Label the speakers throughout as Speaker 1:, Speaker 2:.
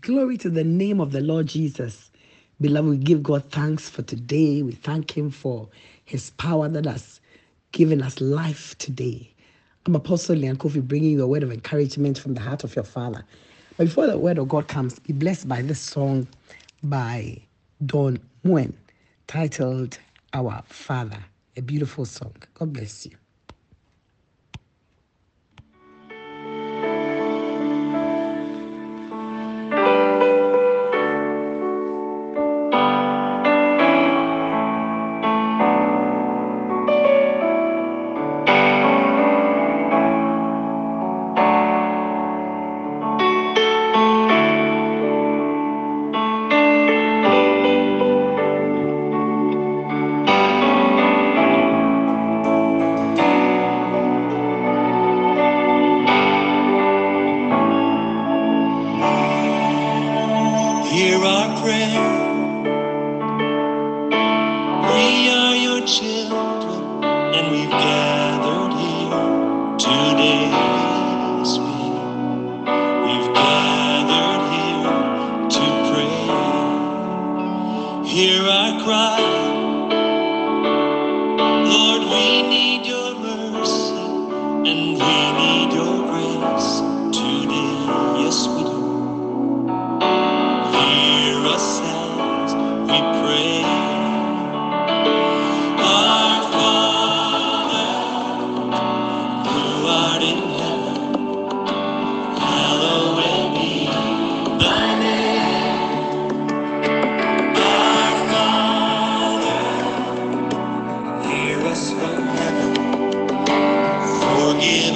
Speaker 1: Glory to the name of the Lord Jesus. Beloved, we give God thanks for today. We thank Him for His power that has given us life today. I'm Apostle Lyanne Koffi bringing you a word of encouragement from the heart of your Father. But before the word of God comes, be blessed by this song by Don Moen titled Our Father. A beautiful song. God bless you.
Speaker 2: Our prayer.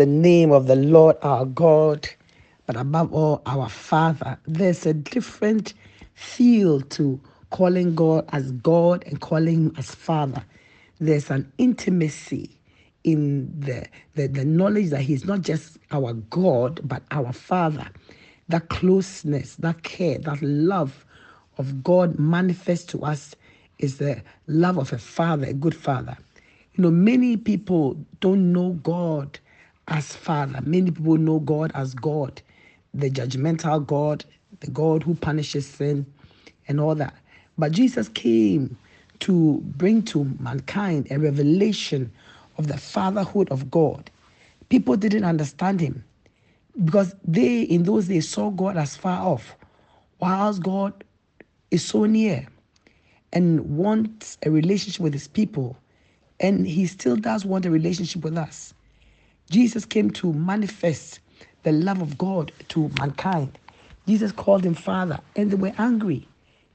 Speaker 2: the
Speaker 1: name of the Lord our God, but above all, our Father. There's a different feel to calling God as God and calling Him as Father. There's an intimacy in the, the, the knowledge that He's not just our God, but our Father. That closeness, that care, that love of God manifest to us is the love of a father, a good father. You know, many people don't know God as Father. Many people know God as God, the judgmental God, the God who punishes sin and all that. But Jesus came to bring to mankind a revelation of the fatherhood of God. People didn't understand him because they, in those days, saw God as far off, whilst God is so near and wants a relationship with his people. And he still does want a relationship with us. Jesus came to manifest the love of God to mankind. Jesus called him Father, and they were angry.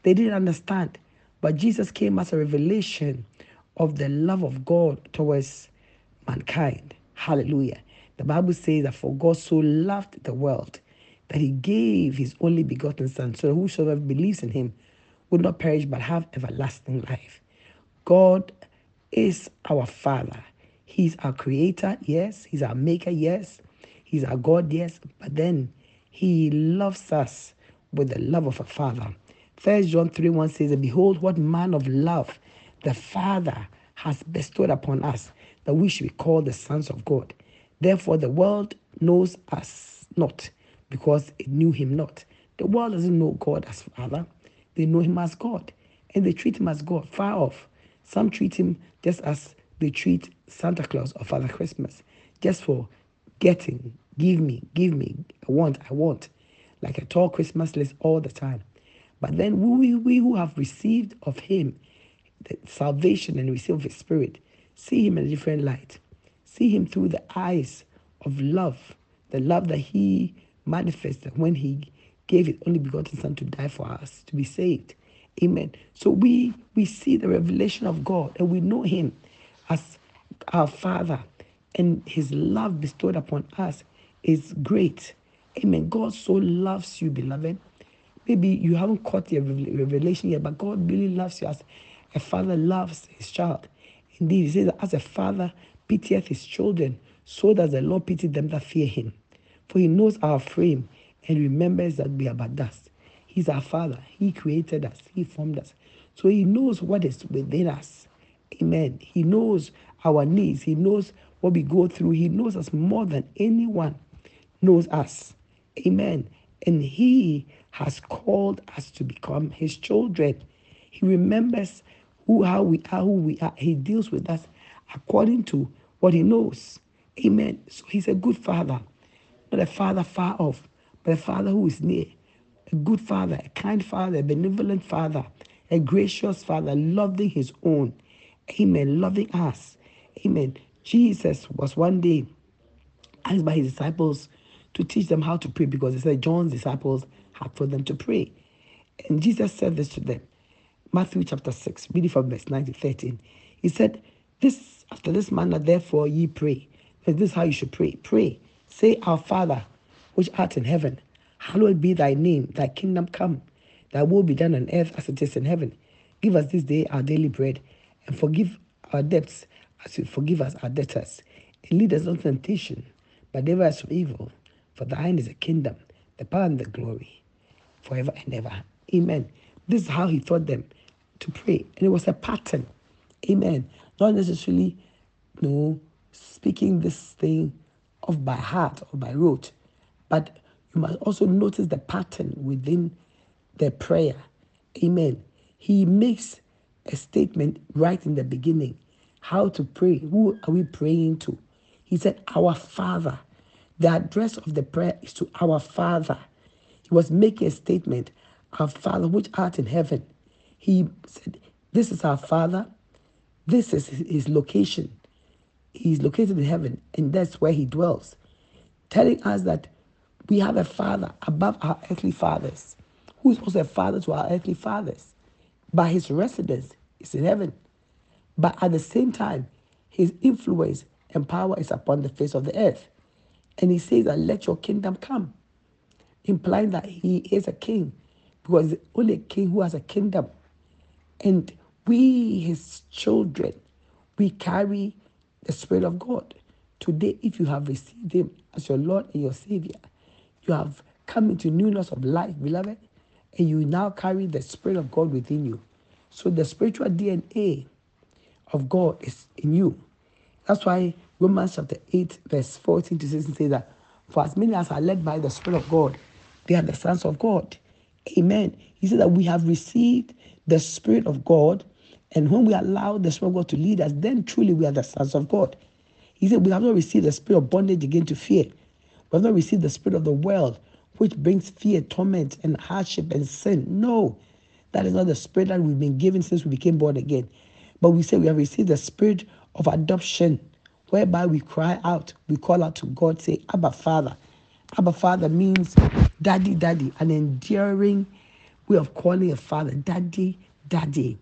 Speaker 1: They didn't understand. But Jesus came as a revelation of the love of God towards mankind. Hallelujah. The Bible says that for God so loved the world that he gave his only begotten Son, so that whosoever believes in him would not perish but have everlasting life. God is our Father. He's our creator, yes. He's our maker, yes. He's our God, yes. But then he loves us with the love of a father. First John 3 1 says, And behold, what man of love the Father has bestowed upon us, that we should be called the sons of God. Therefore, the world knows us not, because it knew him not. The world doesn't know God as Father, they know him as God, and they treat him as God, far off. Some treat him just as they treat Santa Claus or Father Christmas, just for getting, give me, give me, I want, I want, like a tall Christmas list all the time. But then we, we who have received of him the salvation and receive his spirit, See him in a different light. See him through the eyes of love, the love that he manifested when he gave his only begotten son to die for us, to be saved. Amen. So we we see the revelation of God and we know him as our father and his love bestowed upon us is great. Amen. God so loves you, beloved. Maybe you haven't caught the revelation yet, but God really loves you as a father loves his child. Indeed, he says, as a father pitieth his children, so does the Lord pity them that fear him. For he knows our frame and remembers that we are but dust. He's our father. He created us. He formed us. So he knows what is within us. Amen. He knows our needs. He knows what we go through. He knows us more than anyone knows us. Amen. And he has called us to become his children. He remembers who how we are, who we are. He deals with us according to what he knows. Amen. So he's a good father, not a father far off, but a father who is near. A good father, a kind father, a benevolent father, a gracious father, loving his own. Amen. Loving us. Amen. Jesus was one day asked by his disciples to teach them how to pray because he said John's disciples had told them to pray. And Jesus said this to them. Matthew chapter 6, reading from verse 9 to 13. He said, This after this manner, therefore ye pray. This is how you should pray. Pray. Say, Our Father, which art in heaven, hallowed be thy name, thy kingdom come, thy will be done on earth as it is in heaven. Give us this day our daily bread, and forgive our debts as forgive us our debtors. And lead us not temptation, but deliver us from evil. For thine is the kingdom, the power, and the glory, forever and ever. Amen. This is how he taught them to pray. And it was a pattern. Amen. Not necessarily, you know, speaking this thing off by heart or by rote, but you must also notice the pattern within the prayer. Amen. He makes a statement right in the beginning how to pray. Who are we praying to? He said, Our Father. The address of the prayer is to our Father. He was making a statement, Our Father which art in heaven. He said, This is our Father. This is his location. He's located in heaven, and that's where he dwells. Telling us that we have a Father above our earthly fathers, who is also a Father to our earthly fathers. By his residence is in heaven. But at the same time, his influence and power is upon the face of the earth. And he says that let your kingdom come, implying that he is a king, because only a king who has a kingdom. And we, his children, we carry the Spirit of God. Today, if you have received him as your Lord and your Savior, you have come into newness of life, beloved, and you now carry the Spirit of God within you. So the spiritual DNA of God is in you. That's why Romans chapter 8, verse 14 to 16 says that for as many as are led by the Spirit of God, they are the sons of God. Amen. He said that we have received the Spirit of God, and when we allow the Spirit of God to lead us, then truly we are the sons of God. He said we have not received the spirit of bondage again to fear. We have not received the spirit of the world, which brings fear, torment, and hardship and sin. No, that is not the spirit that we've been given since we became born again. But we say we have received the spirit of adoption, whereby we cry out, we call out to God, say, Abba Father. Abba Father means daddy, daddy, an enduring way of calling a father, daddy, daddy.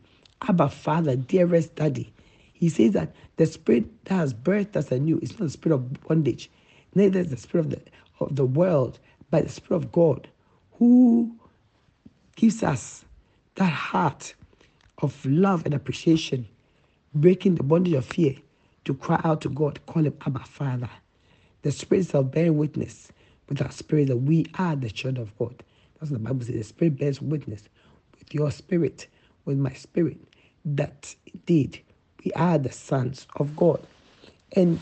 Speaker 1: Abba Father, dearest daddy. He says that the spirit that has birthed us anew is not the spirit of bondage, neither is the spirit of the, of the world, but the spirit of God, who gives us that heart of love and appreciation, breaking the bondage of fear to cry out to God, call him Abba Father. The Spirit shall bear witness with our spirit that we are the children of God. That's what the Bible says. The Spirit bears witness with your spirit, with my spirit, that indeed we are the sons of God. And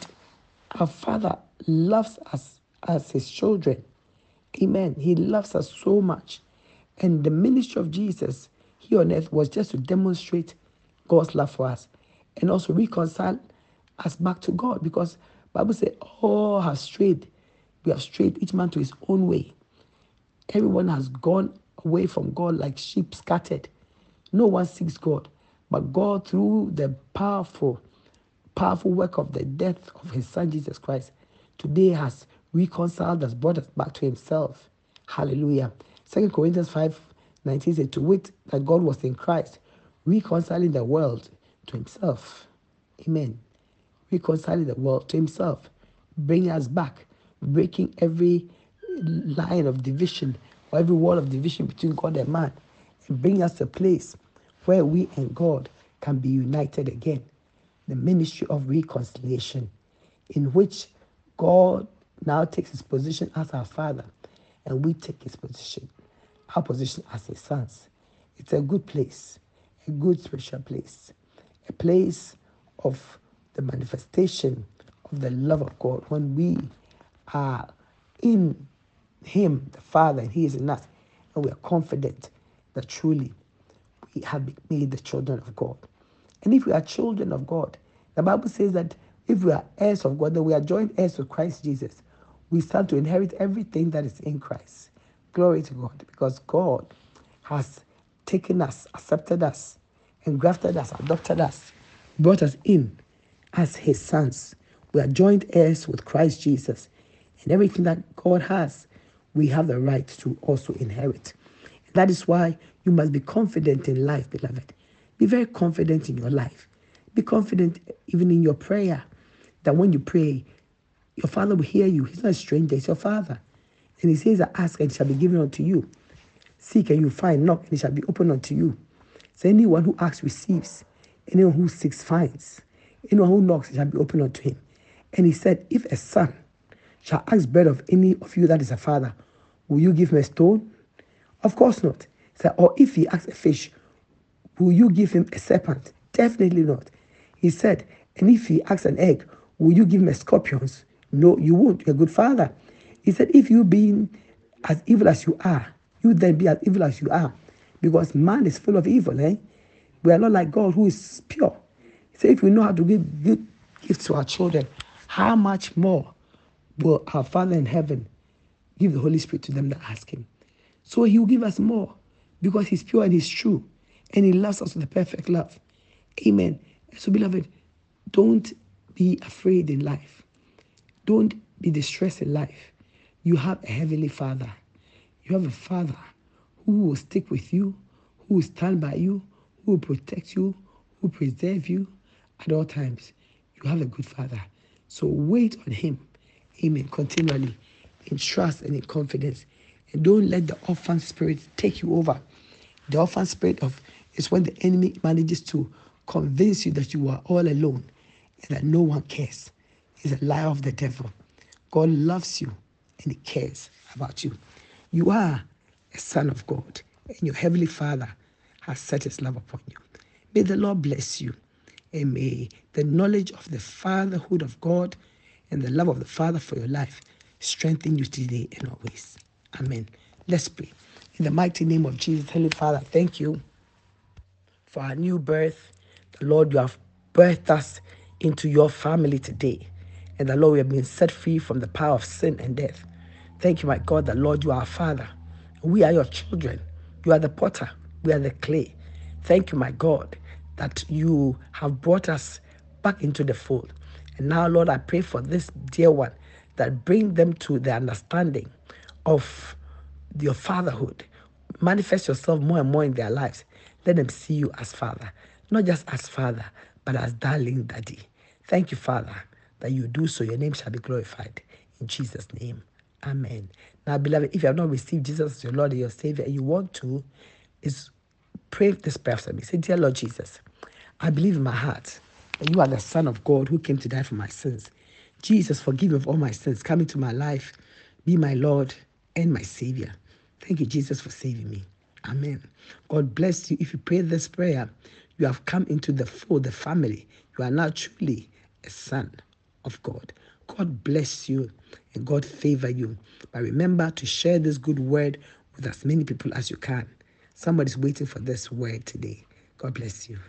Speaker 1: our Father loves us as his children. Amen. He loves us so much. And the ministry of Jesus here on earth was just to demonstrate God's love for us and also reconcile us back to God because Bible says all have strayed. We have strayed each man to his own way. Everyone has gone away from God like sheep scattered. No one seeks God. But God, through the powerful powerful work of the death of his son Jesus Christ today has reconciled us, brought us back to himself. Hallelujah. Second Corinthians 5 19 says, To wit, that God was in Christ, reconciling the world to himself. Amen. Reconciling the world to himself, bringing us back, breaking every line of division or every wall of division between God and man, and bringing us to a place where we and God can be united again. The ministry of reconciliation, in which God now takes his position as our Father, and we take his position, our position as his sons. It's a good place, a good spiritual place, a place of the manifestation of the love of God when we are in him, the Father, and he is in us, and we are confident that truly we have been made the children of God. And if we are children of God, the Bible says that if we are heirs of God, then we are joint heirs with Christ Jesus. We stand to inherit everything that is in Christ. Glory to God, because God has taken us, accepted us, engrafted us, adopted us, brought us in as his sons. We are joint heirs with Christ Jesus. And everything that God has, we have the right to also inherit. And that is why you must be confident in life, beloved. Be very confident in your life. Be confident even in your prayer that when you pray, your father will hear you. He's not a stranger, he's your father. And he says, I Ask and it shall be given unto you. Seek and you find, knock and it shall be opened unto you. So anyone who asks receives, anyone who seeks finds, anyone who knocks shall be opened unto him. And he said, If a son shall ask bread of any of you that is a father, will you give him a stone? Of course not. Said, or if he asks a fish, will you give him a serpent? Definitely not. He said, and if he asks an egg, will you give him a scorpions? No, you won't. You're a good father. He said, if you being as evil as you are, you then be as evil as you are. Because man is full of evil, eh? We are not like God who is pure. He said, if we know how to give good gifts to our children, how much more will our Father in heaven give the Holy Spirit to them that ask him? So he will give us more because he's pure and he's true. And he loves us with a perfect love. Amen. So, beloved, don't be afraid in life. Don't be distressed in life. You have a heavenly Father. You have a Father who will stick with you, who will stand by you, who will protect you, who will preserve you at all times. You have a good Father. So wait on Him. Amen. Continually in trust and in confidence. And don't let the orphan spirit take you over. The orphan spirit of is when the enemy manages to convince you that you are all alone and that no one cares. It's a lie of the devil. God loves you and He cares about you. You are a son of God, and your heavenly Father has set His love upon you. May the Lord bless you, and may the knowledge of the fatherhood of God and the love of the Father for your life strengthen you today and always. Amen. Let's pray. In the mighty name of Jesus, Heavenly Father, thank you for our new birth. The Lord, you have birthed us into your family today. And the Lord, we have been set free from the power of sin and death. Thank you, my God, the Lord, you are our Father. We are your children. You are the potter. We are the clay. Thank you, my God, that you have brought us back into the fold. And now, Lord, I pray for this dear one that bring them to the understanding of your fatherhood. Manifest yourself more and more in their lives. Let them see you as Father, not just as Father, but as darling Daddy. Thank you, Father, that you do so. Your name shall be glorified. In Jesus' name, Amen. Now, beloved, if you have not received Jesus as your Lord and your Savior, and you want to, is pray this prayer for me. Say, Dear Lord Jesus, I believe in my heart that you are the Son of God who came to die for my sins. Jesus, forgive me of all my sins. Come into my life. Be my Lord and my Savior. Thank you, Jesus, for saving me. Amen. God bless you. If you pray this prayer, you have come into the fold, the family. You are now truly a son of God. God bless you and God favor you. But remember to share this good word with as many people as you can. Somebody's waiting for this word today. God bless you.